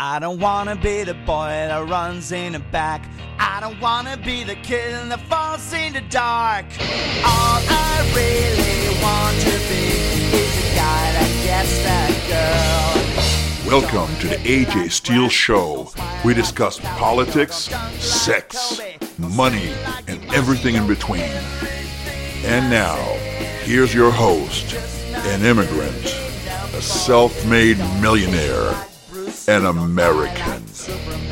I don't wanna be the boy that runs in the back. I don't wanna be the kid that falls in the dark. All I really want to be is the guy that gets that girl. Welcome to the AJ Steel Show. We discuss politics, sex, money, and everything in between. And now, here's your host, an immigrant, a self made millionaire, an American,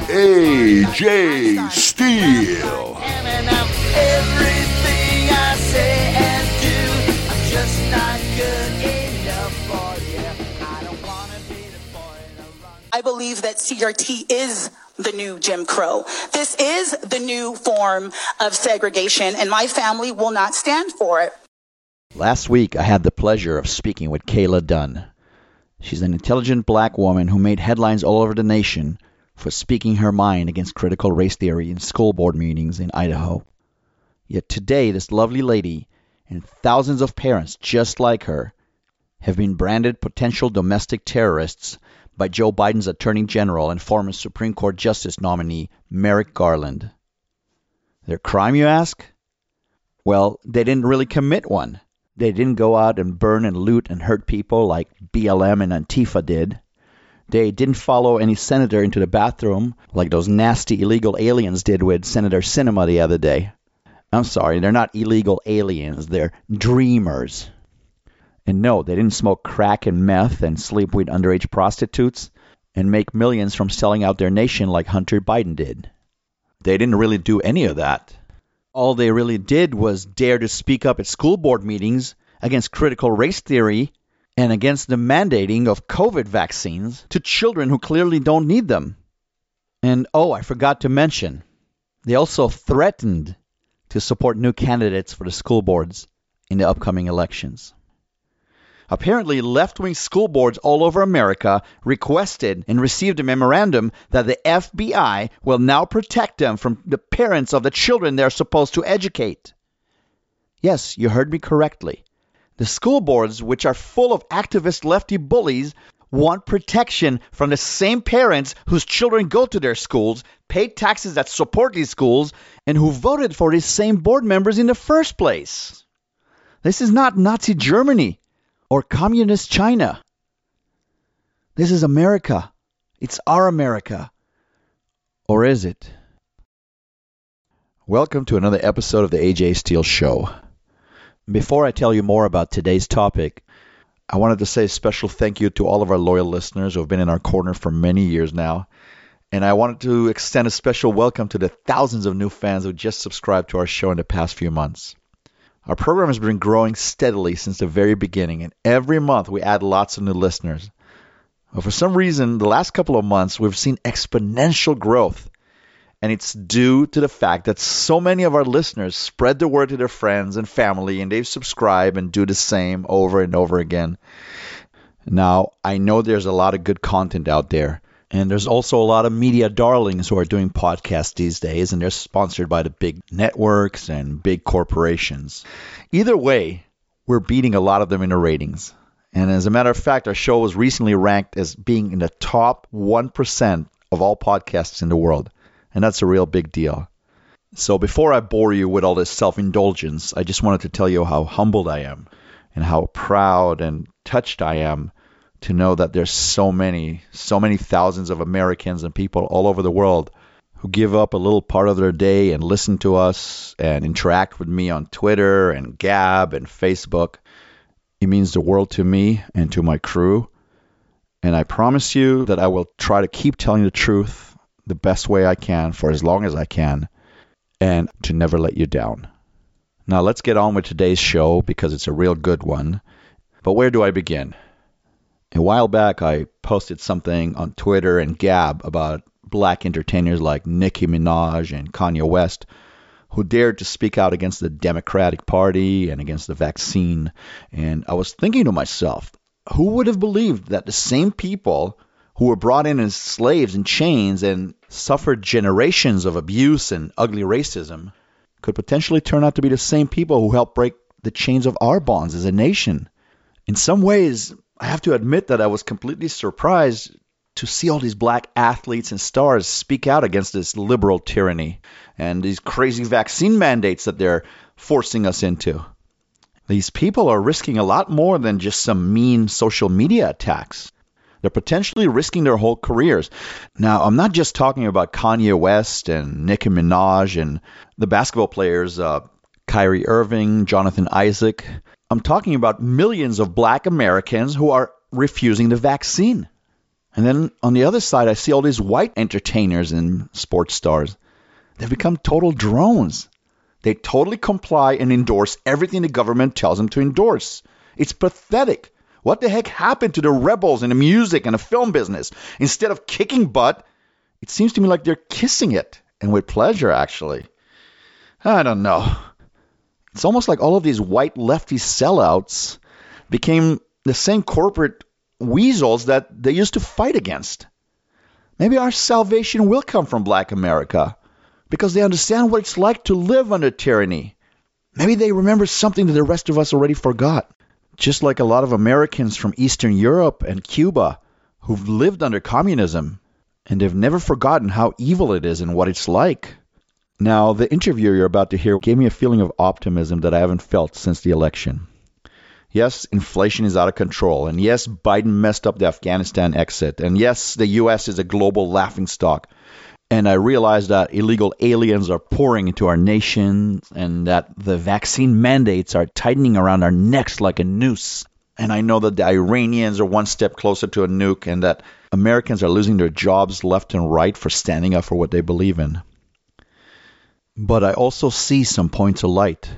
AJ Steel. Everything I say and do. I'm just not good enough for you. I don't wanna be the boy that. I believe that CRT is the new Jim Crow. This is the new form of segregation, and my family will not stand for it. Last week, I had the pleasure of speaking with Kayla Dunn. She's an intelligent black woman who made headlines all over the nation for speaking her mind against critical race theory in school board meetings in Idaho. Yet today, this lovely lady and thousands of parents just like her have been branded potential domestic terrorists by Joe Biden's Attorney General and former Supreme Court Justice nominee Merrick Garland. Their crime, you ask? Well, they didn't really commit one. They didn't go out and burn and loot and hurt people like BLM and Antifa did. They didn't follow any senator into the bathroom like those nasty illegal aliens did with Senator Sinema the other day. I'm sorry, they're not illegal aliens, they're dreamers. And no, they didn't smoke crack and meth and sleep with underage prostitutes and make millions from selling out their nation like Hunter Biden did. They didn't really do any of that. All they really did was dare to speak up at school board meetings against critical race theory and against the mandating of COVID vaccines to children who clearly don't need them. And oh, I forgot to mention, they also threatened to support new candidates for the school boards in the upcoming elections. Apparently, left wing school boards all over America requested and received a memorandum that the FBI will now protect them from the parents of the children they're supposed to educate. Yes, you heard me correctly. The school boards, which are full of activist lefty bullies, want protection from the same parents whose children go to their schools, pay taxes that support these schools, and who voted for these same board members in the first place. This is not Nazi Germany or communist China. This is America. It's our America. Or is it? Welcome to another episode of the AJ Steel Show. Before I tell you more about today's topic, I wanted to say a special thank you to all of our loyal listeners who have been in our corner for many years now. And I wanted to extend a special welcome to the thousands of new fans who just subscribed to our show in the past few months. Our program has been growing steadily since the very beginning, and every month we add lots of new listeners. But for some reason, the last couple of months we've seen exponential growth. And it's due to the fact that so many of our listeners spread the word to their friends and family, and they subscribe and do the same over and over again. Now, I know there's a lot of good content out there. And there's also a lot of media darlings who are doing podcasts these days, and they're sponsored by the big networks and big corporations. Either way, we're beating a lot of them in the ratings. And as a matter of fact, our show was recently ranked as being in the top 1% of all podcasts in the world. And that's a real big deal. So before I bore you with all this self indulgence, I just wanted to tell you how humbled I am and how proud and touched I am to know that there's so many, so many thousands of Americans and people all over the world who give up a little part of their day and listen to us and interact with me on Twitter and Gab and Facebook. It means the world to me and to my crew. And I promise you that I will try to keep telling the truth the best way I can for as long as I can and to never let you down. Now let's get on with today's show because it's a real good one. But where do I begin? A while back, I posted something on Twitter and Gab about black entertainers like Nicki Minaj and Kanye West who dared to speak out against the Democratic Party and against the vaccine. And I was thinking to myself, who would have believed that the same people who were brought in as slaves in chains and suffered generations of abuse and ugly racism could potentially turn out to be the same people who helped break the chains of our bonds as a nation? In some ways, I have to admit that I was completely surprised to see all these black athletes and stars speak out against this liberal tyranny and these crazy vaccine mandates that they're forcing us into. These people are risking a lot more than just some mean social media attacks. They're potentially risking their whole careers. Now, I'm not just talking about Kanye West and Nicki Minaj and the basketball players, uh, Kyrie Irving, Jonathan Isaac. I'm talking about millions of black Americans who are refusing the vaccine. And then on the other side, I see all these white entertainers and sports stars. They've become total drones. They totally comply and endorse everything the government tells them to endorse. It's pathetic. What the heck happened to the rebels in the music and the film business? Instead of kicking butt, it seems to me like they're kissing it, and with pleasure, actually. I don't know. It's almost like all of these white lefty sellouts became the same corporate weasels that they used to fight against. Maybe our salvation will come from black America because they understand what it's like to live under tyranny. Maybe they remember something that the rest of us already forgot. Just like a lot of Americans from Eastern Europe and Cuba who've lived under communism and have never forgotten how evil it is and what it's like. Now, the interview you're about to hear gave me a feeling of optimism that I haven't felt since the election. Yes, inflation is out of control. And yes, Biden messed up the Afghanistan exit. And yes, the U.S. is a global laughingstock. And I realize that illegal aliens are pouring into our nation and that the vaccine mandates are tightening around our necks like a noose. And I know that the Iranians are one step closer to a nuke and that Americans are losing their jobs left and right for standing up for what they believe in. But I also see some points of light.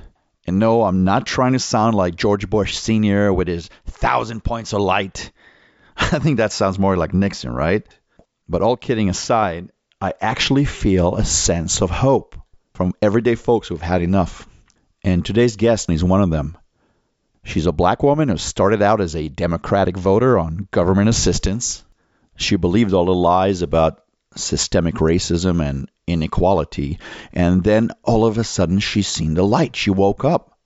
And no, I'm not trying to sound like George Bush Sr. with his thousand points of light. I think that sounds more like Nixon, right? But all kidding aside, I actually feel a sense of hope from everyday folks who've had enough. And today's guest is one of them. She's a black woman who started out as a Democratic voter on government assistance. She believed all the lies about systemic racism and inequality. And then all of a sudden, she's seen the light. She woke up.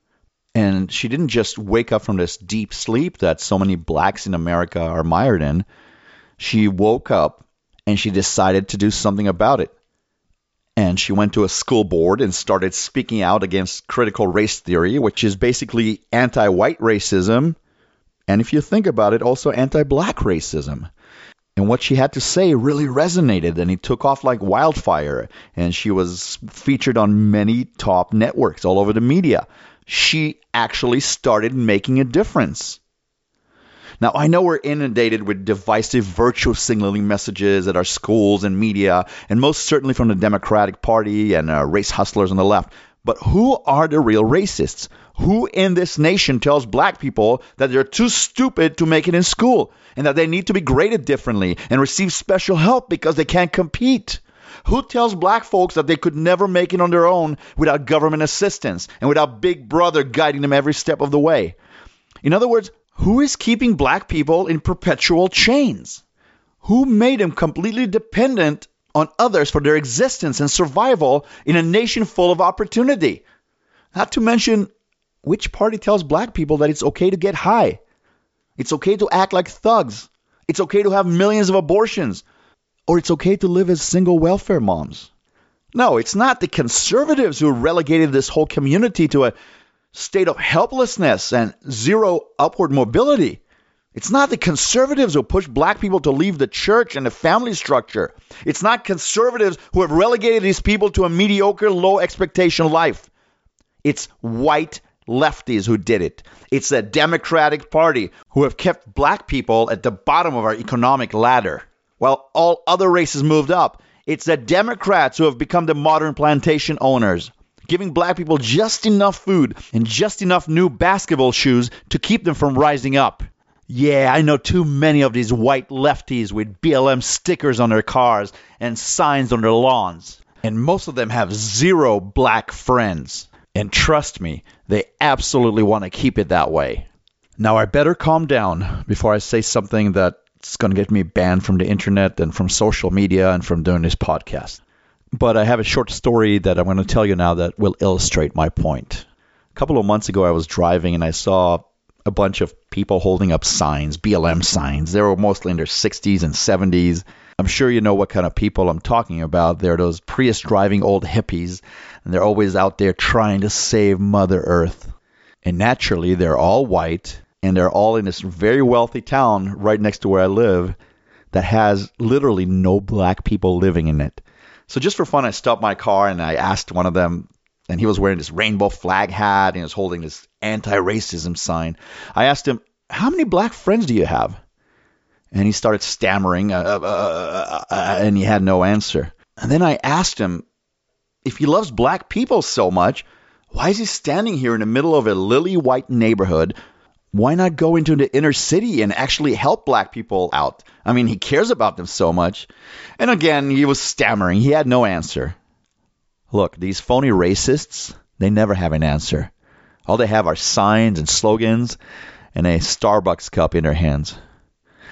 And she didn't just wake up from this deep sleep that so many blacks in America are mired in. She woke up and she decided to do something about it. And she went to a school board and started speaking out against critical race theory, which is basically anti white racism. And if you think about it, also anti black racism. And what she had to say really resonated, and it took off like wildfire. And she was featured on many top networks all over the media. She actually started making a difference. Now, I know we're inundated with divisive virtue signaling messages at our schools and media, and most certainly from the Democratic Party and uh, race hustlers on the left. But who are the real racists? Who in this nation tells black people that they're too stupid to make it in school and that they need to be graded differently and receive special help because they can't compete? Who tells black folks that they could never make it on their own without government assistance and without Big Brother guiding them every step of the way? In other words, who is keeping black people in perpetual chains? Who made them completely dependent on others for their existence and survival in a nation full of opportunity? Not to mention, which party tells black people that it's okay to get high? It's okay to act like thugs. It's okay to have millions of abortions. Or it's okay to live as single welfare moms. No, it's not the conservatives who relegated this whole community to a state of helplessness and zero upward mobility. It's not the conservatives who push black people to leave the church and the family structure. It's not conservatives who have relegated these people to a mediocre, low expectation life. It's white lefties who did it. It's the Democratic Party who have kept black people at the bottom of our economic ladder while all other races moved up. It's the Democrats who have become the modern plantation owners, giving black people just enough food and just enough new basketball shoes to keep them from rising up. Yeah, I know too many of these white lefties with BLM stickers on their cars and signs on their lawns. And most of them have zero black friends. And trust me, they absolutely want to keep it that way. Now, I better calm down before I say something that's going to get me banned from the internet and from social media and from doing this podcast. But I have a short story that I'm going to tell you now that will illustrate my point. A couple of months ago, I was driving and I saw a bunch of people holding up signs, BLM signs. They were mostly in their 60s and 70s. I'm sure you know what kind of people I'm talking about. They're those Prius driving old hippies, and they're always out there trying to save Mother Earth. And naturally, they're all white, and they're all in this very wealthy town right next to where I live that has literally no black people living in it. So just for fun, I stopped my car and I asked one of them, and he was wearing this rainbow flag hat and he was holding this anti-racism sign. I asked him, "How many black friends do you have?" And he started stammering, uh, uh, uh, uh, and he had no answer. And then I asked him if he loves black people so much, why is he standing here in the middle of a lily white neighborhood? Why not go into the inner city and actually help black people out? I mean, he cares about them so much. And again, he was stammering. He had no answer. Look, these phony racists, they never have an answer. All they have are signs and slogans and a Starbucks cup in their hands.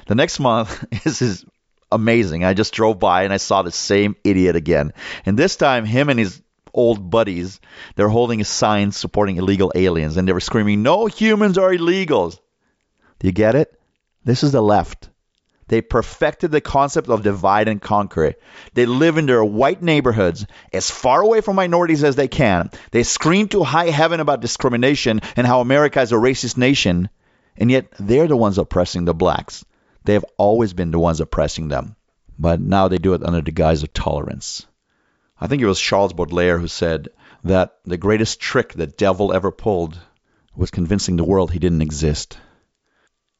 The next month this is amazing. I just drove by and I saw the same idiot again. And this time, him and his old buddies, they're holding a sign supporting illegal aliens and they were screaming, No humans are illegals. Do you get it? This is the left. They perfected the concept of divide and conquer. They live in their white neighborhoods as far away from minorities as they can. They scream to high heaven about discrimination and how America is a racist nation. And yet they're the ones oppressing the blacks. They have always been the ones oppressing them. But now they do it under the guise of tolerance. I think it was Charles Baudelaire who said that the greatest trick the devil ever pulled was convincing the world he didn't exist.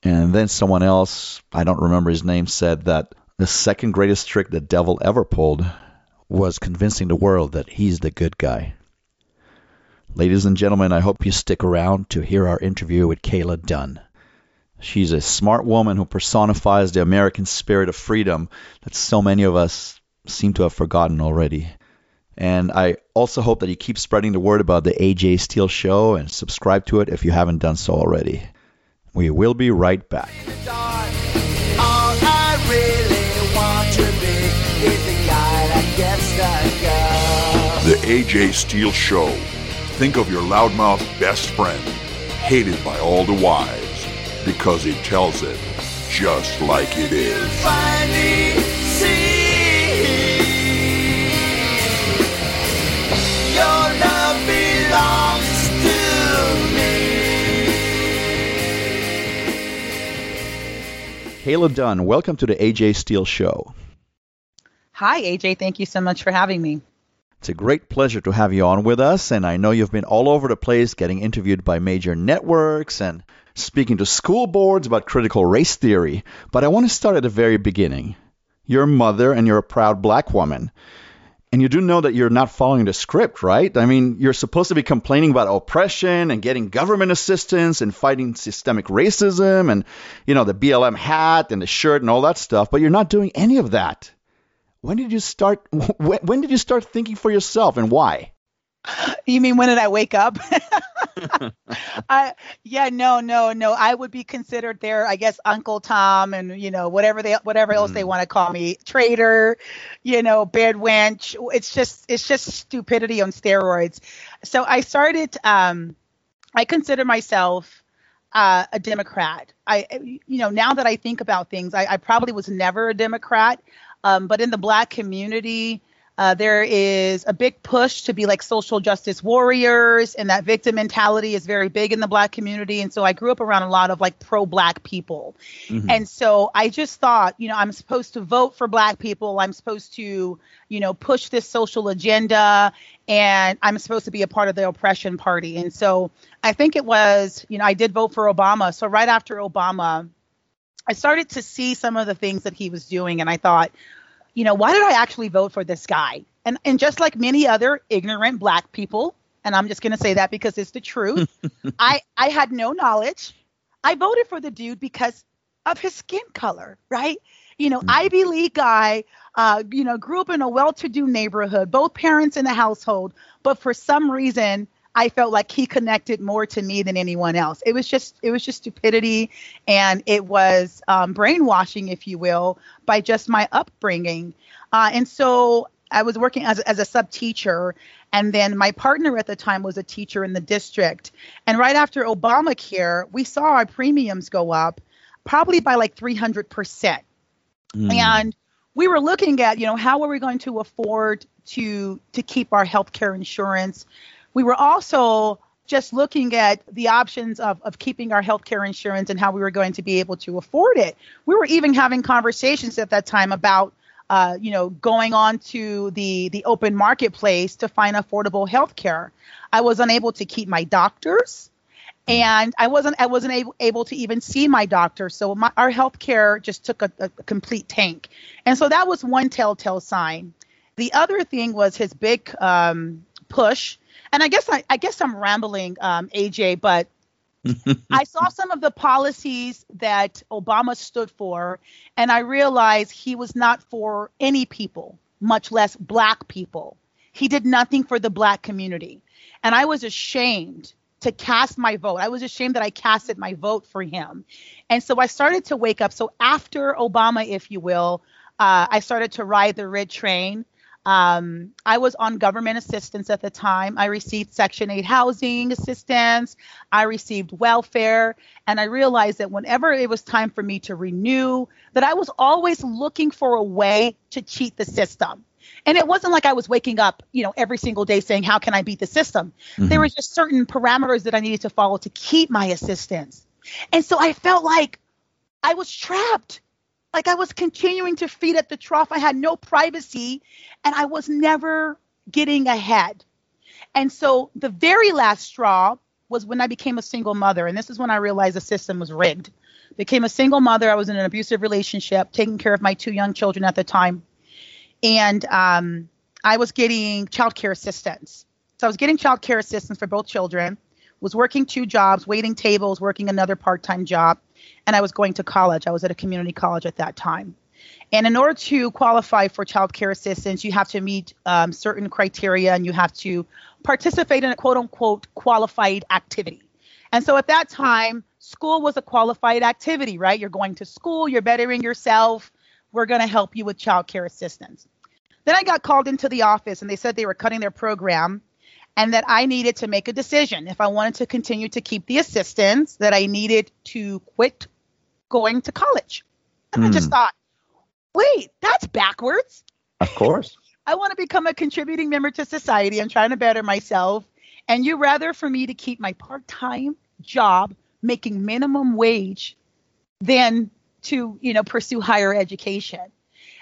And then someone else, I don't remember his name, said that the second greatest trick the devil ever pulled was convincing the world that he's the good guy. Ladies and gentlemen, I hope you stick around to hear our interview with Kayla Dunn. She's a smart woman who personifies the American spirit of freedom that so many of us seem to have forgotten already. And I also hope that you keep spreading the word about the AJ Steel Show and subscribe to it if you haven't done so already. We will be right back. The AJ Steel Show. Think of your loudmouth best friend, hated by all the wives, because he tells it just like it is. Finally, see your love belongs to me. Kayla Dunn, welcome to the AJ Steel Show. Hi, AJ. Thank you so much for having me. It's a great pleasure to have you on with us, and I know you've been all over the place getting interviewed by major networks and speaking to school boards about critical race theory. But I want to start at the very beginning. You're a mother and you're a proud black woman. And you do know that you're not following the script, right? I mean, you're supposed to be complaining about oppression and getting government assistance and fighting systemic racism and, you know, the BLM hat and the shirt and all that stuff, but you're not doing any of that. When did you start when, when did you start thinking for yourself and why? You mean when did I wake up? I yeah, no, no, no. I would be considered their, I guess, Uncle Tom, and you know whatever they whatever else mm. they want to call me, traitor, you know, bad wench. It's just it's just stupidity on steroids. So I started. Um, I consider myself uh, a Democrat. I, you know, now that I think about things, I, I probably was never a Democrat, um, but in the Black community uh, there is a big push to be like social justice warriors, and that victim mentality is very big in the black community. And so I grew up around a lot of like pro black people. Mm-hmm. And so I just thought, you know, I'm supposed to vote for black people. I'm supposed to, you know, push this social agenda, and I'm supposed to be a part of the oppression party. And so I think it was, you know, I did vote for Obama. So right after Obama, I started to see some of the things that he was doing, and I thought, you know, why did I actually vote for this guy? And and just like many other ignorant black people, and I'm just going to say that because it's the truth, I I had no knowledge. I voted for the dude because of his skin color, right? You know, mm-hmm. Ivy League guy, uh, you know, grew up in a well-to-do neighborhood, both parents in the household, but for some reason I felt like he connected more to me than anyone else. It was just it was just stupidity and it was um, brainwashing, if you will, by just my upbringing. Uh, and so I was working as as a sub teacher, and then my partner at the time was a teacher in the district. And right after Obamacare, we saw our premiums go up, probably by like 300 percent. Mm. And we were looking at, you know, how are we going to afford to to keep our health care insurance? We were also just looking at the options of, of keeping our health care insurance and how we were going to be able to afford it. We were even having conversations at that time about uh, you know, going on to the the open marketplace to find affordable health care. I was unable to keep my doctors, and I wasn't I wasn't able, able to even see my doctor. So my, our health care just took a, a complete tank, and so that was one telltale sign. The other thing was his big um, push, and I guess I, I guess I'm rambling, um, AJ, but I saw some of the policies that Obama stood for, and I realized he was not for any people, much less black people. He did nothing for the black community. And I was ashamed to cast my vote. I was ashamed that I casted my vote for him. And so I started to wake up. So after Obama, if you will, uh, I started to ride the red train. Um, I was on government assistance at the time. I received Section 8 housing assistance. I received welfare. And I realized that whenever it was time for me to renew, that I was always looking for a way to cheat the system. And it wasn't like I was waking up, you know, every single day saying, how can I beat the system? Mm-hmm. There were just certain parameters that I needed to follow to keep my assistance. And so I felt like I was trapped like I was continuing to feed at the trough. I had no privacy and I was never getting ahead. And so the very last straw was when I became a single mother. And this is when I realized the system was rigged. Became a single mother. I was in an abusive relationship, taking care of my two young children at the time. And um, I was getting child care assistance. So I was getting child care assistance for both children, was working two jobs, waiting tables, working another part time job and I was going to college. I was at a community college at that time. And in order to qualify for child care assistance, you have to meet um, certain criteria and you have to participate in a quote unquote qualified activity. And so at that time, school was a qualified activity, right? You're going to school, you're bettering yourself, we're going to help you with child care assistance. Then I got called into the office and they said they were cutting their program and that I needed to make a decision if I wanted to continue to keep the assistance, that I needed to quit going to college. And mm. I just hmm. thought, wait, that's backwards. Of course. I want to become a contributing member to society. I'm trying to better myself. And you rather for me to keep my part time job making minimum wage than to, you know, pursue higher education.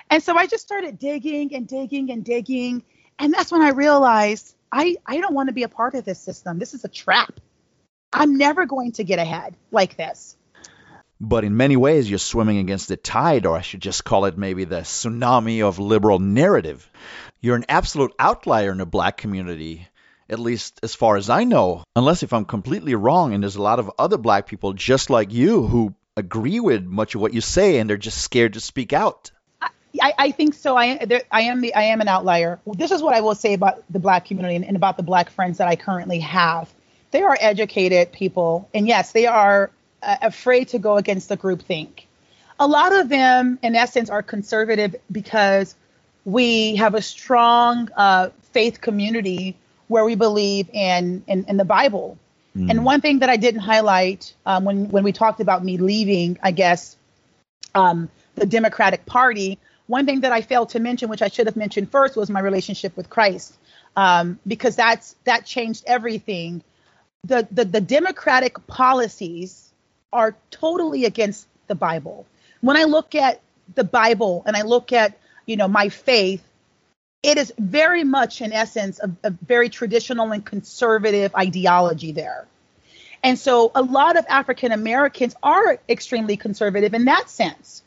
And so I just started digging and digging and digging. And that's when I realized I, I don't want to be a part of this system. This is a trap. I'm never going to get ahead like this. But in many ways, you're swimming against the tide, or I should just call it maybe the tsunami of liberal narrative. You're an absolute outlier in the black community, at least as far as I know. Unless if I'm completely wrong, and there's a lot of other black people just like you who agree with much of what you say, and they're just scared to speak out. I, I think so. I, there, I am the I am an outlier. This is what I will say about the black community and, and about the black friends that I currently have. They are educated people, and yes, they are uh, afraid to go against the group think. A lot of them, in essence, are conservative because we have a strong uh, faith community where we believe in in, in the Bible. Mm. And one thing that I didn't highlight um, when when we talked about me leaving, I guess, um, the Democratic Party one thing that I failed to mention, which I should have mentioned first, was my relationship with Christ, um, because that's that changed everything. The, the the democratic policies are totally against the Bible. When I look at the Bible and I look at you know my faith, it is very much in essence a, a very traditional and conservative ideology there. And so a lot of African Americans are extremely conservative in that sense.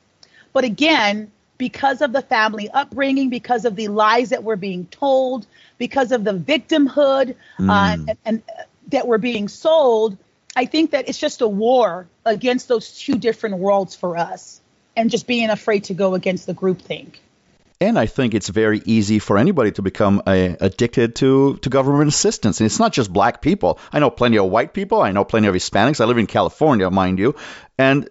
But again, because of the family upbringing, because of the lies that were being told, because of the victimhood mm. uh, and, and that were being sold, I think that it's just a war against those two different worlds for us and just being afraid to go against the group think. And I think it's very easy for anybody to become a, addicted to, to government assistance. And it's not just black people. I know plenty of white people. I know plenty of Hispanics. I live in California, mind you. And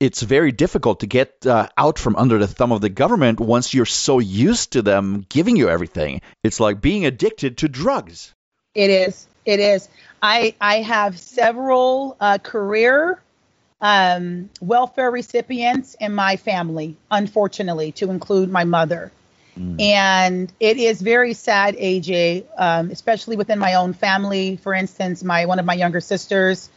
it's very difficult to get uh, out from under the thumb of the government once you're so used to them giving you everything. It's like being addicted to drugs. It is. It is. I I have several uh, career um, welfare recipients in my family, unfortunately, to include my mother. Mm. And it is very sad, AJ, um, especially within my own family. For instance, my one of my younger sisters,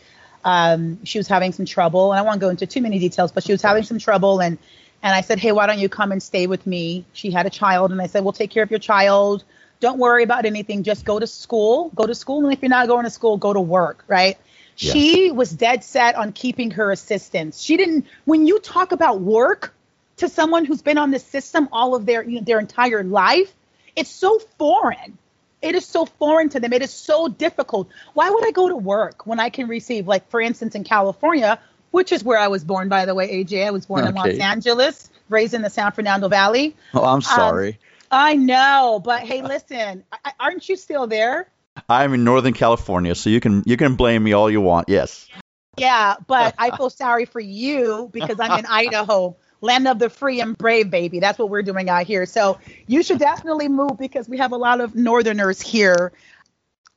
um, she was having some trouble, and I won't go into too many details, but she was having some trouble, and and I said, hey, why don't you come and stay with me? She had a child, and I said, we'll take care of your child. Don't worry about anything. Just go to school. Go to school, and if you're not going to school, go to work. Right? Yeah. She was dead set on keeping her assistance. She didn't. When you talk about work to someone who's been on the system all of their you know, their entire life, it's so foreign. It is so foreign to them. It is so difficult. Why would I go to work when I can receive, like, for instance, in California, which is where I was born, by the way, AJ. I was born okay. in Los Angeles, raised in the San Fernando Valley. Oh, I'm um, sorry. Um, I know, but hey, listen, aren't you still there? I'm in Northern California, so you can you can blame me all you want. Yes. Yeah, but I feel sorry for you because I'm in Idaho, land of the free and brave, baby. That's what we're doing out here. So you should definitely move because we have a lot of Northerners here.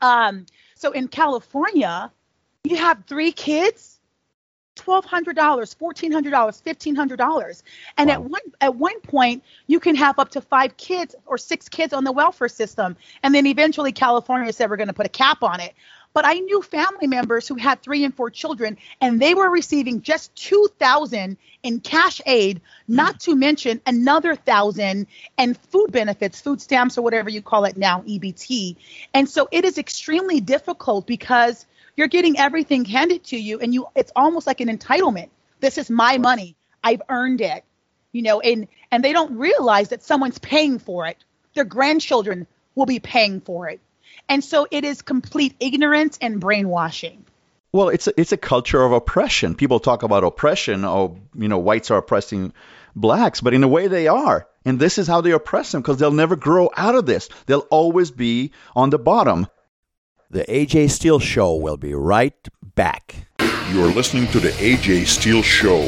Um, so in California, you have three kids twelve hundred dollars, fourteen hundred dollars, fifteen hundred dollars, and wow. at one at one point you can have up to five kids or six kids on the welfare system, and then eventually California said we're going to put a cap on it. But I knew family members who had three and four children, and they were receiving just two thousand in cash aid, not to mention another thousand and food benefits, food stamps or whatever you call it now, EBT. And so it is extremely difficult because you're getting everything handed to you and you it's almost like an entitlement. This is my money. I've earned it you know and and they don't realize that someone's paying for it. Their grandchildren will be paying for it and so it is complete ignorance and brainwashing. Well it's a, it's a culture of oppression. People talk about oppression oh you know whites are oppressing blacks but in a way they are. And this is how they oppress them because they'll never grow out of this. They'll always be on the bottom. The AJ Steel Show will be right back. You are listening to the AJ Steel Show,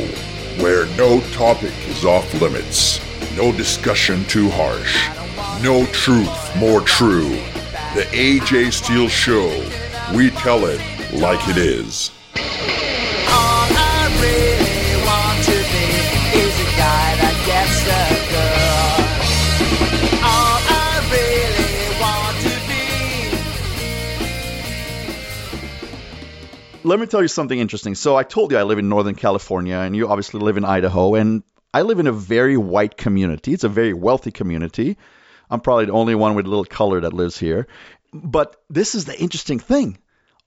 where no topic is off limits, no discussion too harsh, no truth more true. The AJ Steel Show. We tell it like it is. let me tell you something interesting. So I told you I live in Northern California, and you obviously live in Idaho, and I live in a very white community. It's a very wealthy community. I'm probably the only one with a little color that lives here. But this is the interesting thing.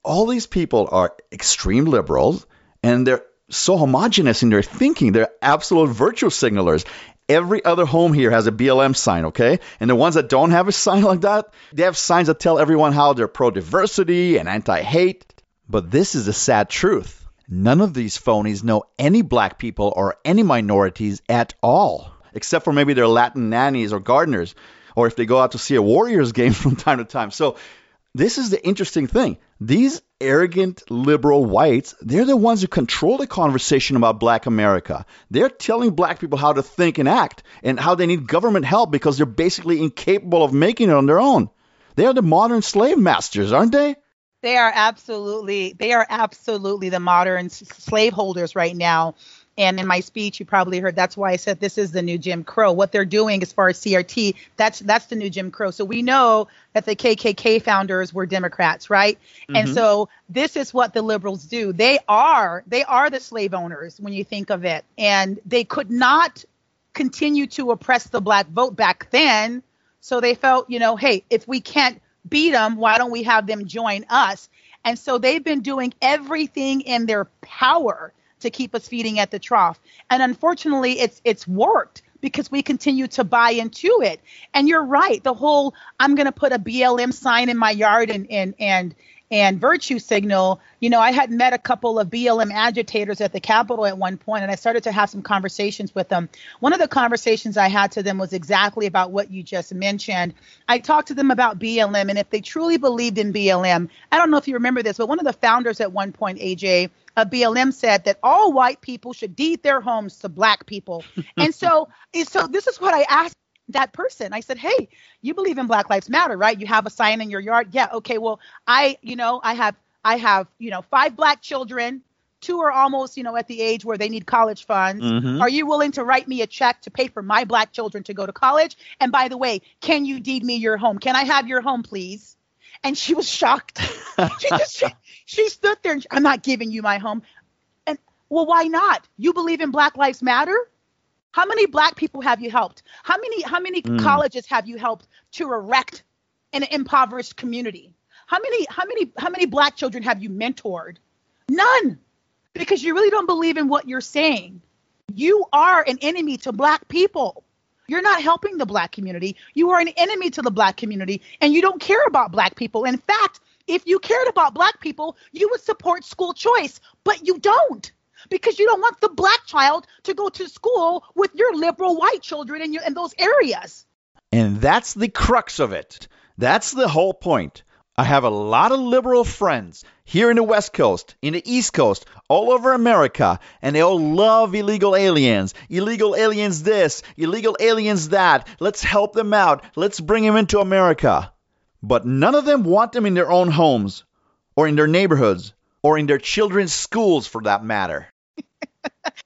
All these people are extreme liberals, and they're so homogenous in their thinking. They're absolute virtue signalers. Every other home here has a BLM sign, okay? And the ones that don't have a sign like that, they have signs that tell everyone how they're pro diversity and anti hate. But this is a sad truth. None of these phonies know any black people or any minorities at all, except for maybe their Latin nannies or gardeners, or if they go out to see a Warriors game from time to time. So, this is the interesting thing. These arrogant liberal whites, they're the ones who control the conversation about black America. They're telling black people how to think and act and how they need government help because they're basically incapable of making it on their own. They are the modern slave masters, aren't they? They are absolutely they are absolutely the modern slaveholders right now. And in my speech, you probably heard that's why I said this is the new Jim Crow. What they're doing as far as CRT, that's that's the new Jim Crow. So we know that the KKK founders were Democrats, right? Mm-hmm. And so this is what the liberals do. They are they are the slave owners when you think of it, and they could not continue to oppress the black vote back then. So they felt, you know, hey, if we can't beat them, why don't we have them join us? And so they've been doing everything in their power to keep us feeding at the trough. And unfortunately, it's it's worked because we continue to buy into it. And you're right, the whole I'm going to put a BLM sign in my yard and and and and virtue signal. You know, I had met a couple of BLM agitators at the Capitol at one point, and I started to have some conversations with them. One of the conversations I had to them was exactly about what you just mentioned. I talked to them about BLM, and if they truly believed in BLM, I don't know if you remember this, but one of the founders at one point, AJ, of BLM said that all white people should deed their homes to black people. and so, so this is what I asked that person. I said, "Hey, you believe in Black Lives Matter, right? You have a sign in your yard. Yeah, okay. Well, I, you know, I have, I have, you know, five black children. Two are almost, you know, at the age where they need college funds. Mhm. Are you willing to write me a check to pay for my black children to go to college? And by the way, can you deed me your home? Can I have your home, please?" And she was shocked. she just, she, she stood there. And, I'm not giving you my home. And well, why not? You believe in Black Lives Matter? How many black people have you helped? How many how many Mm. colleges have you helped to erect an impoverished community? How many how many how many black children have you mentored? None. Because you really don't believe in what you're saying. You are an enemy to black people. You're not helping the black community. You are an enemy to the black community and you don't care about black people. In fact, if you cared about black people, you would support school choice, but you don't because you don't want the black child to go to school with your liberal white children in, your, in those areas. And that's the crux of it. That's the whole point. I have a lot of liberal friends here in the West Coast, in the East Coast, all over America, and they all love illegal aliens. Illegal aliens this, illegal aliens that. Let's help them out. Let's bring them into America. But none of them want them in their own homes, or in their neighborhoods, or in their children's schools for that matter.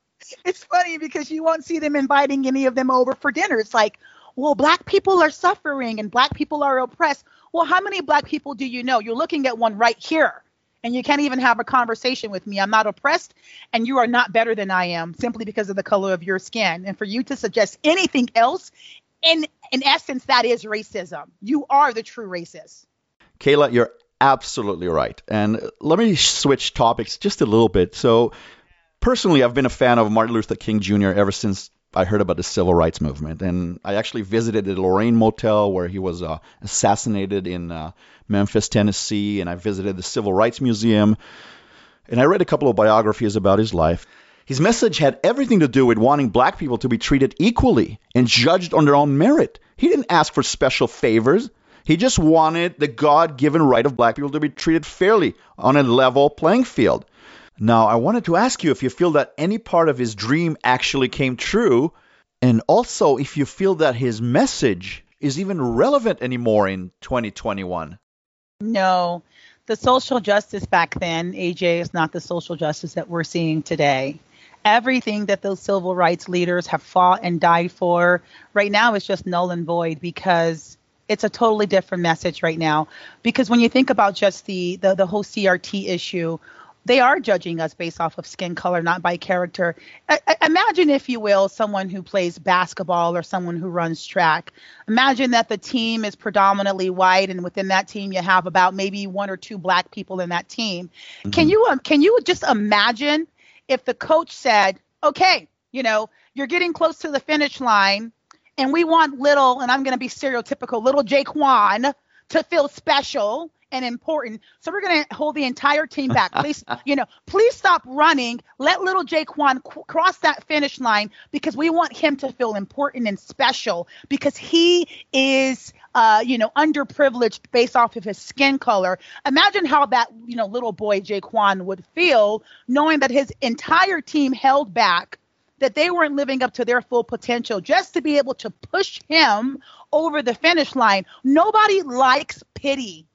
It's funny because you won't see them inviting any of them over for dinner. It's like, well, black people are suffering and black people are oppressed. Well, how many black people do you know? You're looking at one right here, and you can't even have a conversation with me. I'm not oppressed, and you are not better than I am simply because of the color of your skin. And for you to suggest anything else, in in essence, that is racism. You are the true racist. Kayla, you're absolutely right. And let me switch topics just a little bit. So, personally, I've been a fan of Martin Luther King Jr. ever since I heard about the civil rights movement. And I actually visited the Lorraine Motel where he was uh, assassinated in uh, Memphis, Tennessee. And I visited the Civil Rights Museum. And I read a couple of biographies about his life. His message had everything to do with wanting black people to be treated equally and judged on their own merit. He didn't ask for special favors. He just wanted the God given right of black people to be treated fairly on a level playing field. Now, I wanted to ask you if you feel that any part of his dream actually came true, and also if you feel that his message is even relevant anymore in 2021. No, the social justice back then, AJ, is not the social justice that we're seeing today. Everything that those civil rights leaders have fought and died for right now is just null and void because it's a totally different message right now. Because when you think about just the the, the whole CRT issue, they are judging us based off of skin color, not by character. I, I- imagine, if you will, someone who plays basketball or someone who runs track. Imagine that the team is predominantly white, and within that team, you have about maybe one or two black people in that team. Can you um, can you just imagine if the coach said, "Okay, you know, you're getting close to the finish line, and we want little, and I'm going to be stereotypical, little Jaquan to feel special and important. So we're going to hold the entire team back. Please, you know, please stop running. Let little Jaquan qu- cross that finish line because we want him to feel important and special because he is uh, you know, underprivileged based off of his skin color. Imagine how that, you know, little boy Jaquan would feel knowing that his entire team held back that they weren't living up to their full potential just to be able to push him over the finish line. Nobody likes pity.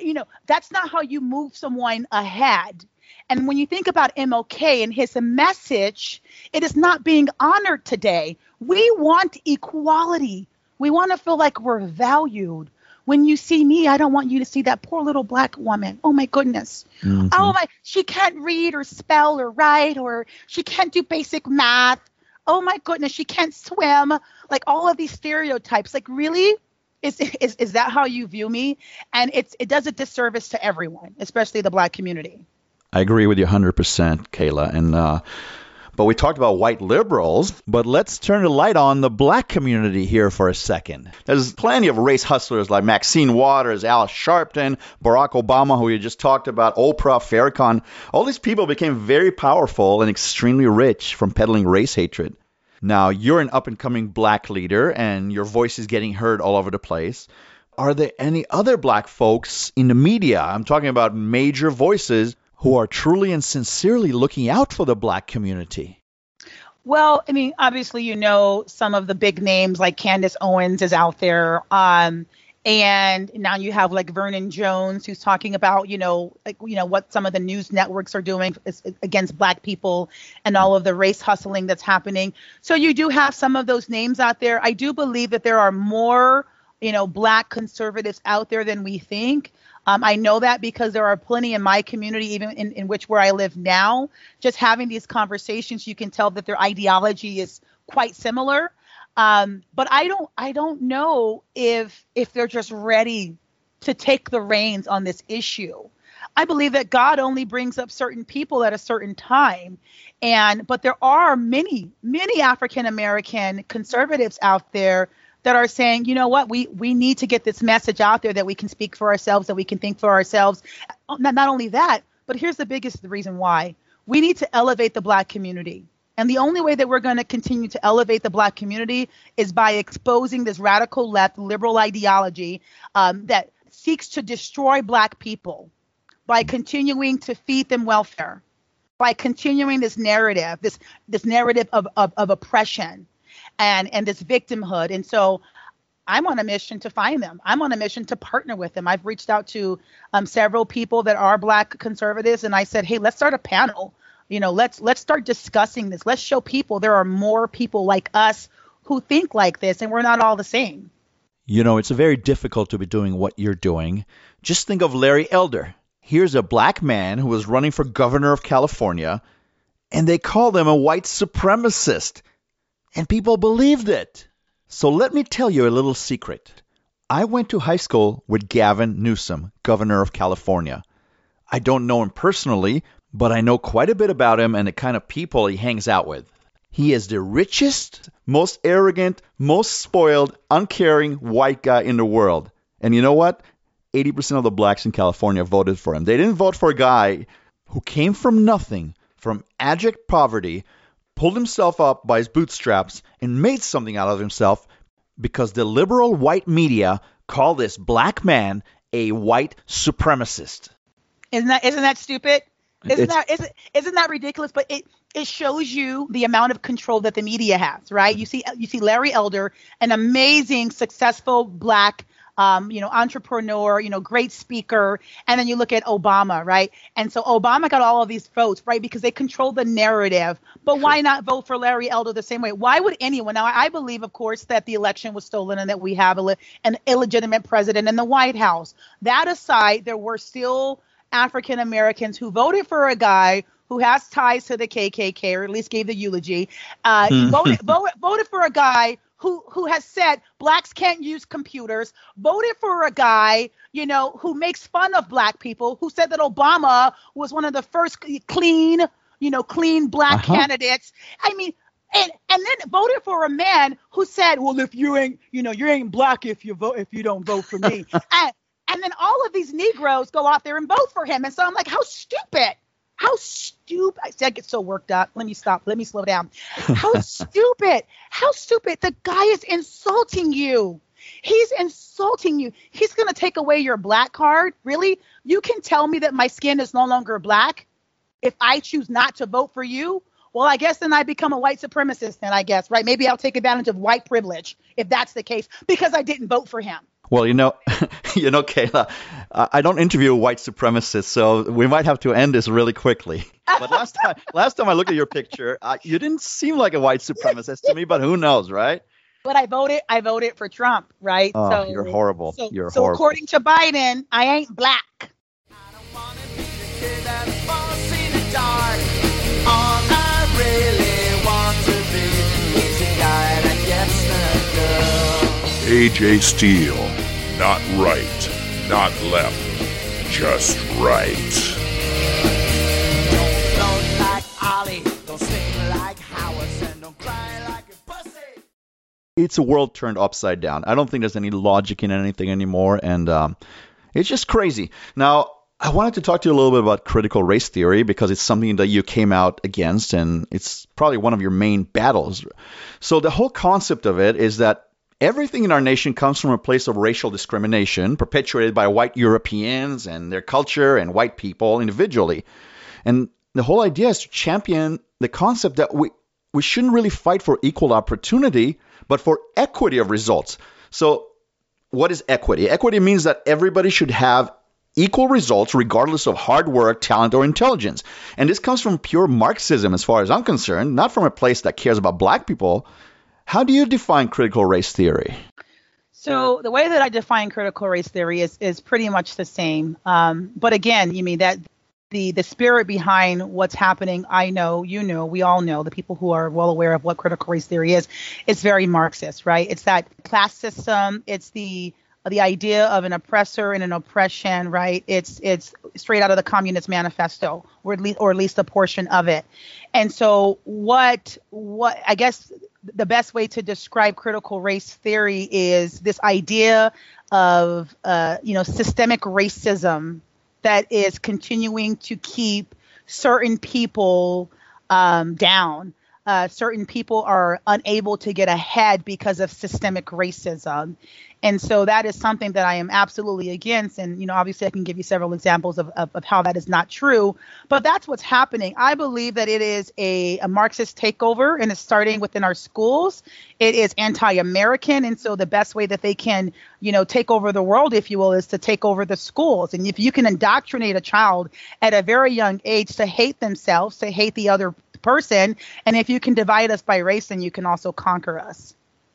You know, that's not how you move someone ahead. And when you think about MLK and his message, it is not being honored today. We want equality. We want to feel like we're valued. When you see me, I don't want you to see that poor little black woman. Oh my goodness. Oh my, she can't read or spell or write or she can't do basic math. Oh my goodness, she can't swim. Like all of these stereotypes. Like really? Is, is is that how you view me? And it's it does a disservice to everyone, especially the black community. I agree with you 100%, Kayla. And uh, but we talked about white liberals. But let's turn the light on the black community here for a second. There's plenty of race hustlers like Maxine Waters, Al Sharpton, Barack Obama, who you just talked about, Oprah, Farrakhan. All these people became very powerful and extremely rich from peddling race hatred. Now, you're an up and coming black leader, and your voice is getting heard all over the place. Are there any other black folks in the media? I'm talking about major voices who are truly and sincerely looking out for the black community. Well, I mean, obviously, you know, some of the big names like Candace Owens is out there. Um, and now you have like Vernon Jones who's talking about you know like you know what some of the news networks are doing against black people and all of the race hustling that's happening so you do have some of those names out there i do believe that there are more you know black conservatives out there than we think um, I know that because there are plenty in my community, even in, in which where I live now, just having these conversations, you can tell that their ideology is quite similar. Um, but I don't I don't know if if they're just ready to take the reins on this issue. I believe that God only brings up certain people at a certain time. And but there are many, many African American conservatives out there that are saying, you know what, we we need to get this message out there that we can speak for ourselves, that we can think for ourselves. Not, not only that, but here's the biggest reason why. We need to elevate the black community. And the only way that we're going to continue to elevate the black community is by exposing this radical left liberal ideology um, that seeks to destroy black people by continuing to feed them welfare, by continuing this narrative, this this narrative of, of, of oppression and and this victimhood. And so I'm on a mission to find them. I'm on a mission to partner with them. I've reached out to um, several people that are black conservatives, and I said, hey, let's start a panel you know let's let's start discussing this let's show people there are more people like us who think like this and we're not all the same you know it's very difficult to be doing what you're doing just think of larry elder here's a black man who was running for governor of california and they called him a white supremacist and people believed it so let me tell you a little secret i went to high school with gavin newsom governor of california I don't know him personally, but I know quite a bit about him and the kind of people he hangs out with. He is the richest, most arrogant, most spoiled, uncaring white guy in the world. And you know what? 80% of the blacks in California voted for him. They didn't vote for a guy who came from nothing, from abject poverty, pulled himself up by his bootstraps, and made something out of himself because the liberal white media call this black man a white supremacist. Isn't that isn't that stupid? Isn't it's, that isn't, isn't that ridiculous? But it it shows you the amount of control that the media has, right? You see you see Larry Elder, an amazing, successful black um, you know, entrepreneur, you know, great speaker. And then you look at Obama, right? And so Obama got all of these votes, right? Because they control the narrative. But why not vote for Larry Elder the same way? Why would anyone? Now, I believe, of course, that the election was stolen and that we have a, an illegitimate president in the White House. That aside, there were still African Americans who voted for a guy who has ties to the KKK, or at least gave the eulogy. Uh, hmm. voted, voted, voted for a guy who who has said blacks can't use computers. Voted for a guy, you know, who makes fun of black people. Who said that Obama was one of the first clean, you know, clean black uh-huh. candidates. I mean. And and then voted for a man who said, "Well, if you ain't, you know, you ain't black if you vote if you don't vote for me." and and then all of these Negroes go out there and vote for him. And so I'm like, how stupid. Stupid. I, see, I get so worked up. Let me stop. Let me slow down. How stupid. How stupid. The guy is insulting you. He's insulting you. He's going to take away your black card. Really? You can tell me that my skin is no longer black if I choose not to vote for you? Well, I guess then I become a white supremacist, then I guess, right? Maybe I'll take advantage of white privilege if that's the case because I didn't vote for him. Well, you know, you know, Kayla, I don't interview white supremacists, so we might have to end this really quickly. But last time, last time I looked at your picture, uh, you didn't seem like a white supremacist to me. But who knows, right? But I voted. I voted for Trump, right? Oh, so, you're horrible. So, you're so horrible. according to Biden, I ain't black. AJ Steel. Not right, not left, just right. It's a world turned upside down. I don't think there's any logic in anything anymore, and um, it's just crazy. Now, I wanted to talk to you a little bit about critical race theory because it's something that you came out against and it's probably one of your main battles. So, the whole concept of it is that everything in our nation comes from a place of racial discrimination perpetuated by white Europeans and their culture and white people individually. And the whole idea is to champion the concept that we, we shouldn't really fight for equal opportunity, but for equity of results. So, what is equity? Equity means that everybody should have equal results regardless of hard work, talent, or intelligence. And this comes from pure Marxism, as far as I'm concerned, not from a place that cares about black people. How do you define critical race theory? So the way that I define critical race theory is is pretty much the same. Um, but again, you mean that the the spirit behind what's happening i know you know we all know the people who are well aware of what critical race theory is it's very marxist right it's that class system it's the the idea of an oppressor and an oppression right it's it's straight out of the communist manifesto or at least or at least a portion of it and so what what i guess the best way to describe critical race theory is this idea of uh, you know systemic racism that is continuing to keep certain people um, down. Uh, certain people are unable to get ahead because of systemic racism. And so that is something that I am absolutely against. And, you know, obviously I can give you several examples of, of, of how that is not true, but that's what's happening. I believe that it is a, a Marxist takeover and it's starting within our schools. It is anti American. And so the best way that they can, you know, take over the world, if you will, is to take over the schools. And if you can indoctrinate a child at a very young age to hate themselves, to hate the other person, and if you can divide us by race, then you can also conquer us.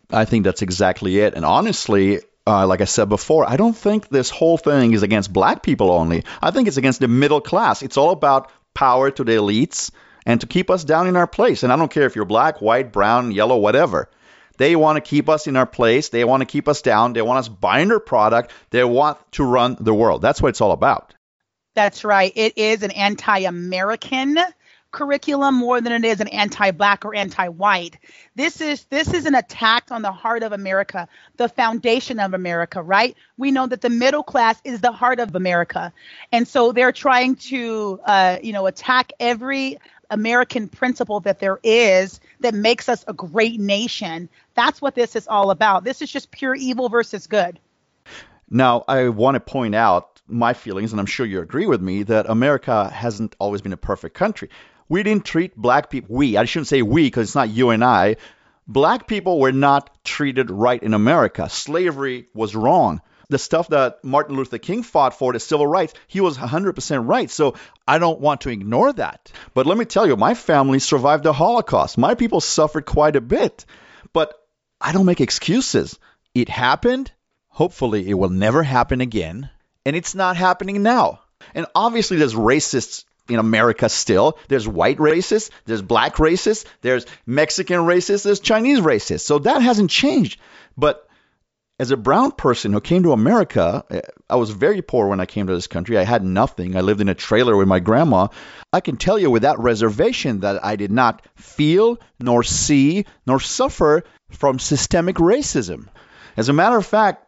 I think that's exactly it. And honestly, uh, like I said before, I don't think this whole thing is against black people only. I think it's against the middle class. It's all about power to the elites and to keep us down in our place. And I don't care if you're black, white, brown, yellow, whatever. They want to keep us in our place. They want to keep us down. They want us buying their product. They want to run the world. That's what it's all about. That's right. It is an anti American curriculum more than it is an anti-black or anti-white. This is this is an attack on the heart of America, the foundation of America, right? We know that the middle class is the heart of America, and so they're trying to, uh, you know, attack every American principle that there is that makes us a great nation. That's what this is all about. This is just pure evil versus good. Now, I want to point out my feelings, and I'm sure you agree with me, that America hasn't always been a perfect country we didn't treat black people, we, I shouldn't say we because it's not you and I, black people were not treated right in America. Slavery was wrong. The stuff that Martin Luther King fought for, the civil rights, he was 100% right. So I don't want to ignore that. But let me tell you, my family survived the Holocaust. My people suffered quite a bit. But I don't make excuses. It happened. Hopefully, it will never happen again. And it's not happening now. And obviously, there's racists in America still. There's white racists, there's black racists, there's Mexican racists, there's Chinese racists. So that hasn't changed. But as a brown person who came to America, eh, I was very poor when I came to this country. I had nothing. I lived in a trailer with my grandma. I can tell you without reservation that I did not feel, nor see, nor suffer from systemic racism. As a matter of fact,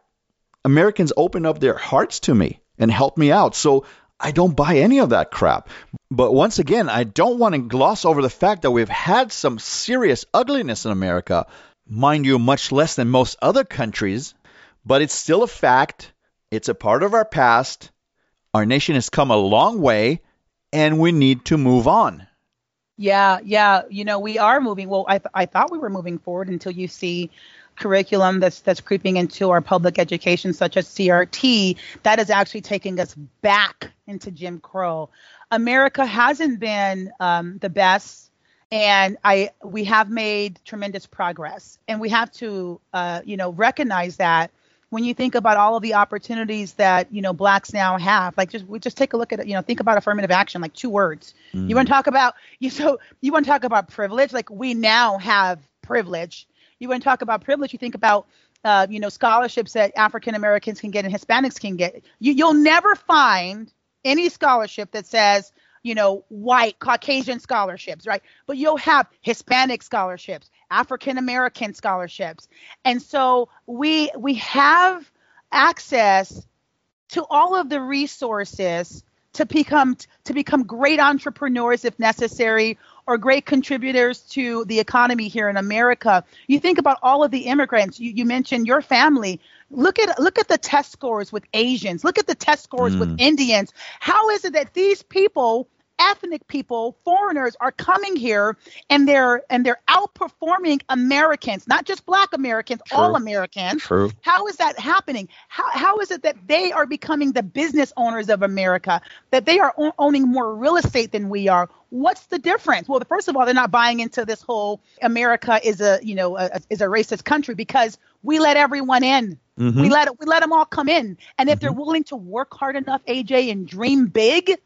Americans opened up their hearts to me and helped me out. So I don't buy any of that crap. But once again, I don't want to gloss over the fact that we've had some serious ugliness in America. Mind you, much less than most other countries, but it's still a fact. It's a part of our past. Our nation has come a long way, and we need to move on. Yeah, yeah. You know, we are moving. Well, I, th- I thought we were moving forward until you see curriculum that's that's creeping into our public education, such as CRT, that is actually taking us back into Jim Crow. America hasn't been um, the best, and I we have made tremendous progress, and we have to uh, you know recognize that when you think about all of the opportunities that you know blacks now have like just we just take a look at it you know think about affirmative action like two words mm. you want to talk about you so you want to talk about privilege like we now have privilege you want to talk about privilege, you think about uh, you know scholarships that African Americans can get and Hispanics can get. You, you'll never find any scholarship that says you know white Caucasian scholarships, right? But you'll have Hispanic scholarships, African American scholarships. And so we we have access to all of the resources to become to become great entrepreneurs if necessary or great contributors to the economy here in America. You think about all of the immigrants. You, you mentioned your family. Look at look at the test scores with Asians. Look at the test scores mm. with Indians. How is it that these people ethnic people, foreigners are coming here and they're and they're outperforming Americans, not just black Americans, True. all Americans. True. How is that happening? How how is it that they are becoming the business owners of America? That they are o- owning more real estate than we are? What's the difference? Well, first of all, they're not buying into this whole America is a, you know, a, is a racist country because we let everyone in. Mm-hmm. We let we let them all come in. And if mm-hmm. they're willing to work hard enough, AJ, and dream big,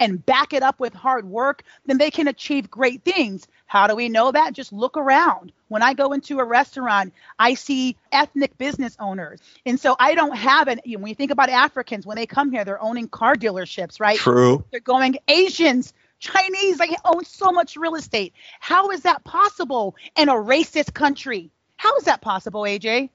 and back it up with hard work, then they can achieve great things. How do we know that? Just look around. When I go into a restaurant, I see ethnic business owners. And so I don't have an, you know, when you think about Africans, when they come here, they're owning car dealerships, right? True. They're going Asians, Chinese, they own so much real estate. How is that possible in a racist country? How is that possible, AJ?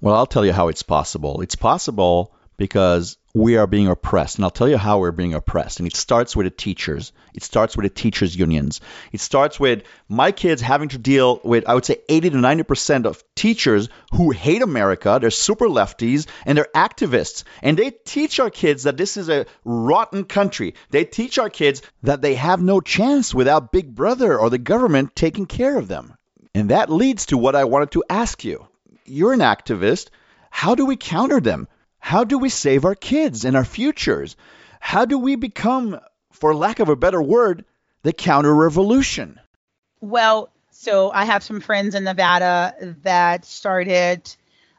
Well, I'll tell you how it's possible. It's possible because we are being oppressed. And I'll tell you how we're being oppressed. And it starts with the teachers. It starts with the teachers' unions. It starts with my kids having to deal with, I would say, 80 to 90% of teachers who hate America. They're super lefties and they're activists. And they teach our kids that this is a rotten country. They teach our kids that they have no chance without Big Brother or the government taking care of them. And that leads to what I wanted to ask you. You're an activist. How do we counter them? How do we save our kids and our futures? How do we become, for lack of a better word, the counter revolution? Well, so I have some friends in Nevada that started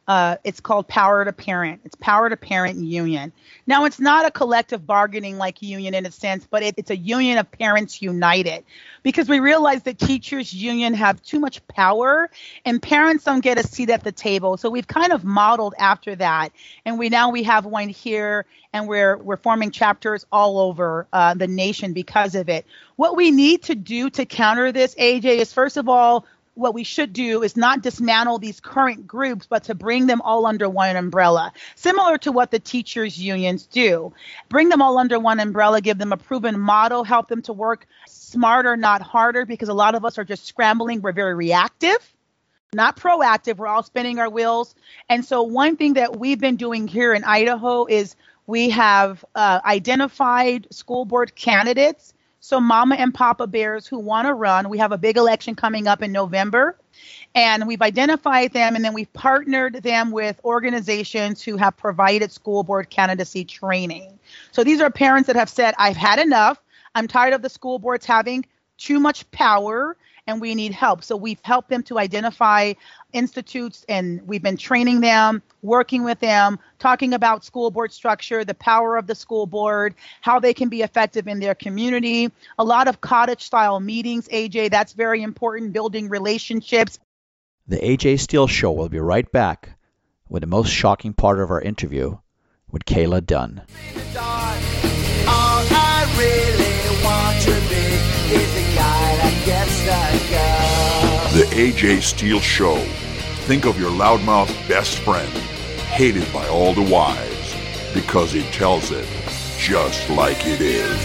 uh, it's called Power to Parent. It's Power to Parent Union. Now, it's not a collective bargaining like union in a sense, but it, it's a union of parents united because we realize that teachers union have too much power and parents don't get a seat at the table. So we've kind of modeled after that, and we now we have one here, and we're we're forming chapters all over uh, the nation because of it. What we need to do to counter this, AJ, is first of all what we should do is not dismantle these current groups, but to bring them all under one umbrella, similar to what the teachers' unions do. Bring them all under one umbrella, give them a proven model, help them to work smarter, not harder, because a lot of us are just scrambling. We're very reactive. Not proactive. We're all spinning our wheels. And so, one thing that we've been doing here in Idaho is we have uh, identified school board candidates so, mama and papa bears who want to run, we have a big election coming up in November. And we've identified them and then we've partnered them with organizations who have provided school board candidacy training. So these are parents that have said, I've had enough. I'm tired of the school boards having too much power and we need help. So we've helped them to identify institutes and we've been training them, working with them, talking about school board structure, the power of the school board, how they can be effective in their community. A lot of cottage style meetings, AJ, that's very important, building relationships. The AJ Steel Show will be right back with the most shocking part of our interview with Kayla Dunn. AJ Steel Show. Think of your loudmouth best friend, hated by all the wives, because he tells it just like it is.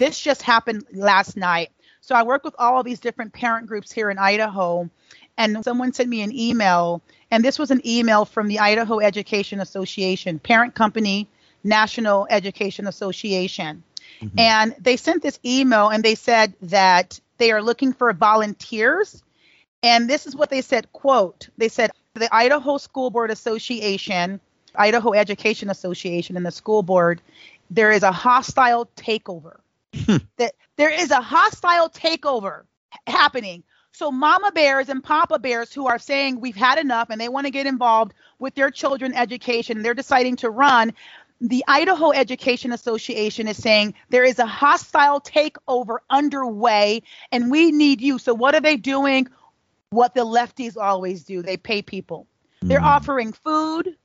This just happened last night. So I work with all of these different parent groups here in Idaho, and someone sent me an email, and this was an email from the Idaho Education Association, parent company, National Education Association. Mm-hmm. And they sent this email and they said that they are looking for volunteers. And this is what they said, quote, they said the Idaho School Board Association, Idaho Education Association and the school board, there is a hostile takeover. Hmm. that there is a hostile takeover happening. So mama bears and papa bears who are saying we've had enough and they want to get involved with their children education, they're deciding to run. The Idaho Education Association is saying there is a hostile takeover underway and we need you. So what are they doing? what the lefties always do. They pay people. They're Mm. offering food,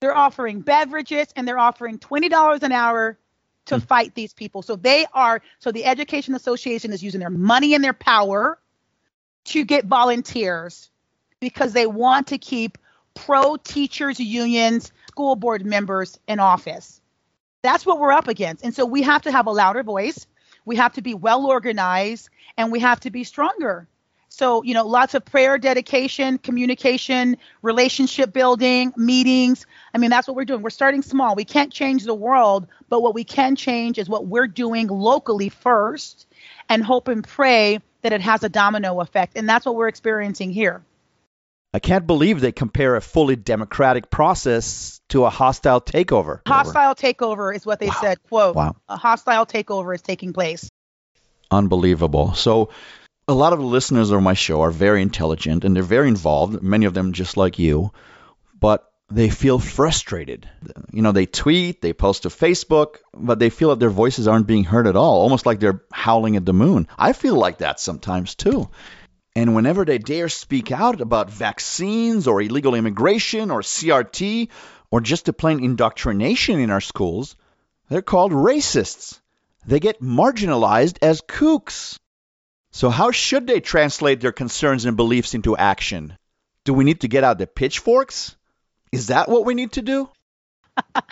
they're offering beverages, and they're offering $20 an hour to fight these people. So they are, so the Education Association is using their money and their power to get volunteers because they want to keep pro teachers unions, school board members in office. That's what we're up against. And so we have to have a louder voice. We have to be well organized and we have to be stronger. So, you know, lots of prayer, dedication, communication, relationship building, meetings. I mean, that's what we're doing. We're starting small. We can't change the world, but what we can change is what we're doing locally first and hope and pray that it has a domino effect. And that's what we're experiencing here. I can't believe they compare a fully democratic process to a hostile takeover. Hostile takeover is what they Wow. said. Quote, Wow. a hostile takeover is taking place. Unbelievable. So, a lot of the listeners of my show are very intelligent and they're very involved, many of them just like you, but they feel frustrated. You know, they tweet, they post to Facebook, but they feel that their voices aren't being heard at all, almost like they're howling at the moon. I feel like that sometimes too. And whenever they dare speak out about vaccines or illegal immigration or CRT or just the plain indoctrination in our schools, they're called racists. They get marginalized as kooks. So, how should they translate their concerns and beliefs into action? Do we need to get out the pitchforks? Is that what we need to do?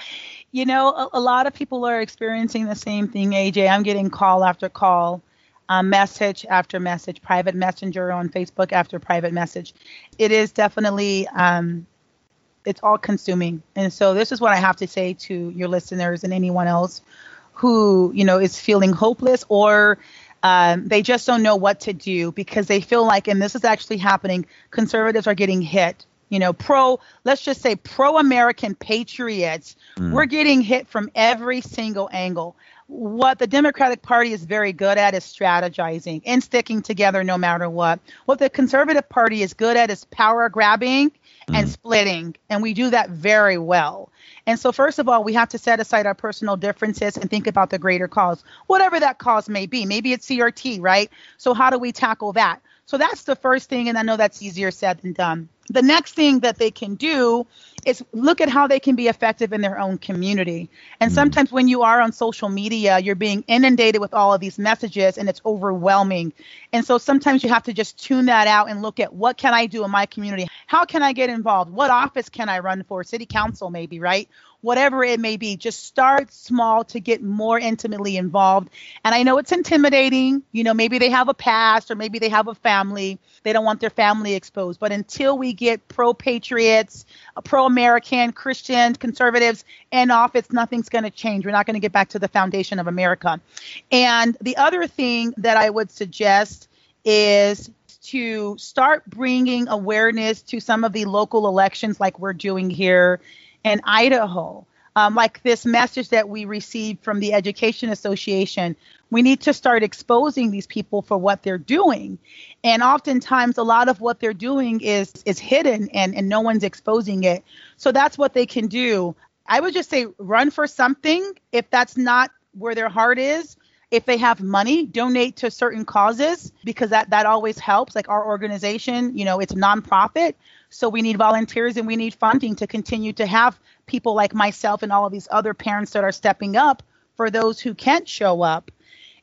You know, a, a lot of people are experiencing the same thing, AJ. I'm getting call after call, uh, message after message, private messenger on Facebook after private message. It is definitely, um, it's all consuming. And so this is what I have to say to your listeners and anyone else who, you know, is feeling hopeless or um, they just don't know what to do because they feel like, and this is actually happening, conservatives are getting hit. You know, pro, let's just say pro American patriots, mm. we're getting hit from every single angle. What the Democratic Party is very good at is strategizing and sticking together no matter what. What the Conservative Party is good at is power grabbing and mm. splitting, and we do that very well. And so, first of all, we have to set aside our personal differences and think about the greater cause, whatever that cause may be. Maybe it's CRT, right? So, how do we tackle that? So, that's the first thing, and I know that's easier said than done. The next thing that they can do is look at how they can be effective in their own community. And hmm. sometimes when you are on social media, you're being inundated with all of these messages and it's overwhelming. And so sometimes you have to just tune that out and look at what can I do in my community? How can I get involved? What office can I run for? City council, maybe, right? Whatever it may be, just start small to get more intimately involved. And I know it's intimidating. You know, maybe they have a past or maybe they have a family. They don't want their family exposed. But until we get pro patriots, pro American, Christian, conservatives in office, nothing's going to change. We're not going to get back to the foundation of America. And the other thing that I would suggest is to start bringing awareness to some of the local elections like we're doing here in Idaho. Um, like this message that we received from the Education Association, we need to start exposing these people for what they're doing. And oftentimes, a lot of what they're doing is is hidden and, and no one's exposing it. So that's what they can do. I would just say run for something if that's not where their heart is. If they have money, donate to certain causes because that that always helps. Like our organization, you know, it's nonprofit, so we need volunteers and we need funding to continue to have people like myself and all of these other parents that are stepping up for those who can't show up,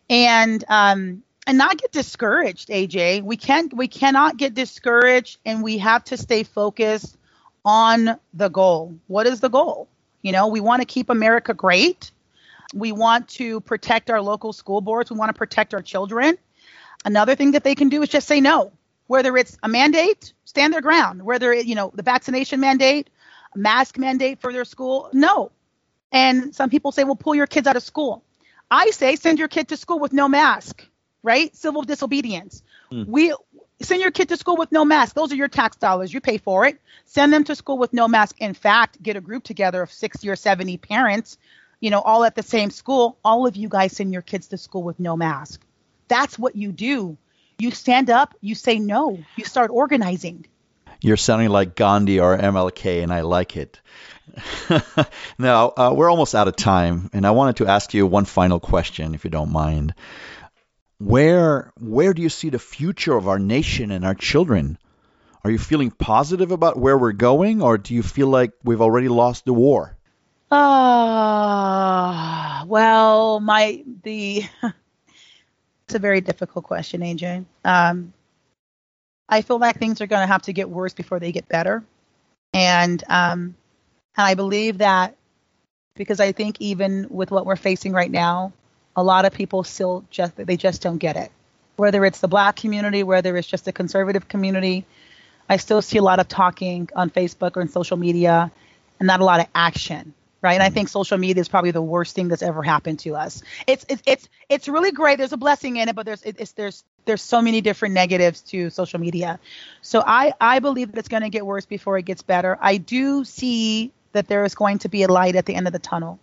and um, and not get discouraged. AJ, we can't we cannot get discouraged, and we have to stay focused on the goal. What is the goal? You know, we want to keep America great. We want to protect our local school boards. We want to protect our children. Another thing that they can do is just say no. Whether it's a mandate, stand their ground. Whether it, you know, the vaccination mandate, mask mandate for their school, no. And some people say, well, pull your kids out of school. I say send your kid to school with no mask, right? Civil disobedience. Hmm. We send your kid to school with no mask. Those are your tax dollars. You pay for it. Send them to school with no mask. In fact, get a group together of 60 or 70 parents, you know, all at the same school. All of you guys send your kids to school with no mask. That's what you do. You stand up, you say no, you start organizing. You're sounding like Gandhi or MLK, and I like it. now, uh, we're almost out of time, and I wanted to ask you one final question, if you don't mind. where where do you see the future of our nation and our children? Are you feeling positive about where we're going, or do you feel like we've already lost the war? Ah, uh, well, my the it's a very difficult question, AJ. Um, I feel like things are going to have to get worse before they get better, and um, and I believe that because I think even with what we're facing right now, a lot of people still just they just don't get it. Whether it's the black community, whether it's just the conservative community, I still see a lot of talking on Facebook or in social media, and not a lot of action. Right, and I think social media is probably the worst thing that's ever happened to us. It's it's it's, it's really great. There's a blessing in it, but there's it's there's there's so many different negatives to social media. So I I believe that it's going to get worse before it gets better. I do see that there is going to be a light at the end of the tunnel.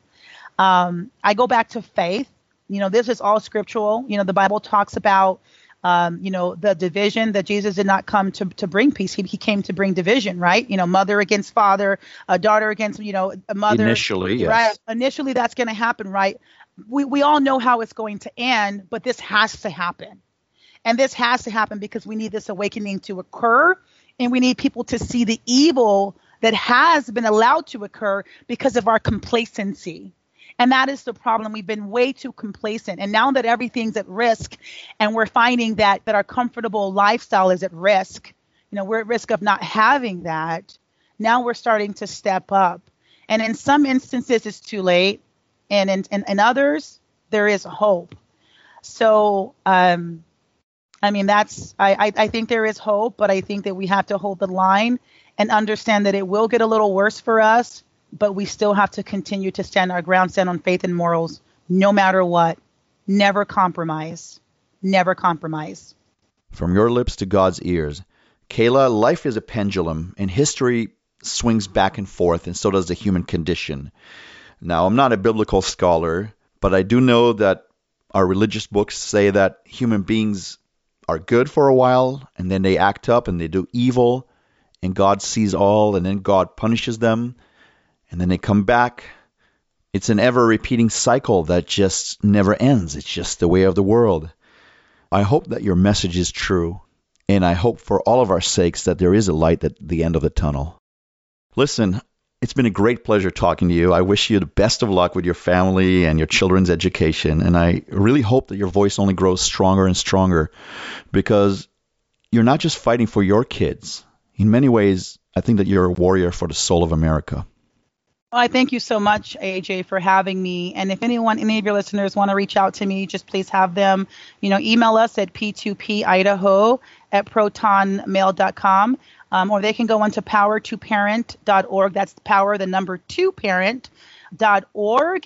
Um, I go back to faith you know, this is all scriptural. You know, the Bible talks about, um, you know, the division that Jesus did not come to, to bring peace. He, he came to bring division, right? You know, mother against father, a daughter against, you know, a mother. Initially, yes. Right. Initially, that's going to happen, right? We, we all know how it's going to end, but this has to happen. And this has to happen because we need this awakening to occur and we need people to see the evil that has been allowed to occur because of our complacency and that is the problem. We've been way too complacent. And now that everything's at risk and we're finding that that our comfortable lifestyle is at risk, you know, we're at risk of not having that. Now we're starting to step up. And in some instances it's too late. And in, in, in others, there is hope. So um I mean that's I, I, I think there is hope, but I think that we have to hold the line and understand that it will get a little worse for us but we still have to continue to stand our ground, stand on faith and morals, no matter what. Never compromise. Never compromise. From your lips to God's ears. Kayla, life is a pendulum, and history swings back and forth, and so does the human condition. Now, I'm not a biblical scholar, but I do know that our religious books say that human beings are good for a while, and then they act up and they do evil, and God sees all, and then God punishes them and then they come back. It's an ever repeating cycle that just never ends. It's just the way of the world. I hope that your message is true, and I hope for all of our sakes that there is a light at the end of the tunnel. Listen, it's been a great pleasure talking to you. I wish you the best of luck with your family and your children's education, and I really hope that your voice only grows stronger and stronger because you're not just fighting for your kids. In many ways, I think that you're a warrior for the soul of America. Well, I thank you so much, AJ, for having me. And if anyone, any of your listeners want to reach out to me, just please have them, you know, email us at p2pidaho at protonmail.com. Um, or they can go onto power2parent.org. That's power, the number two parent.org,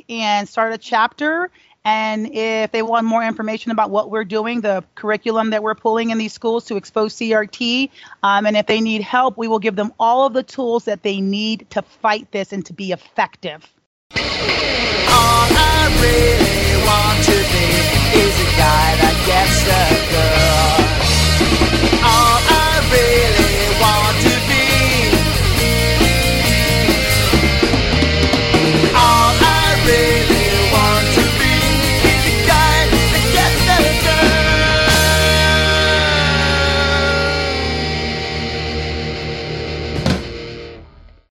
and start a chapter and if they want more information about what we're doing, the curriculum that we're pulling in these schools to expose CRT, um, and if they need help, we will give them all of the tools that they need to fight this and to be effective. All I really want to be is a guy that gets the girl.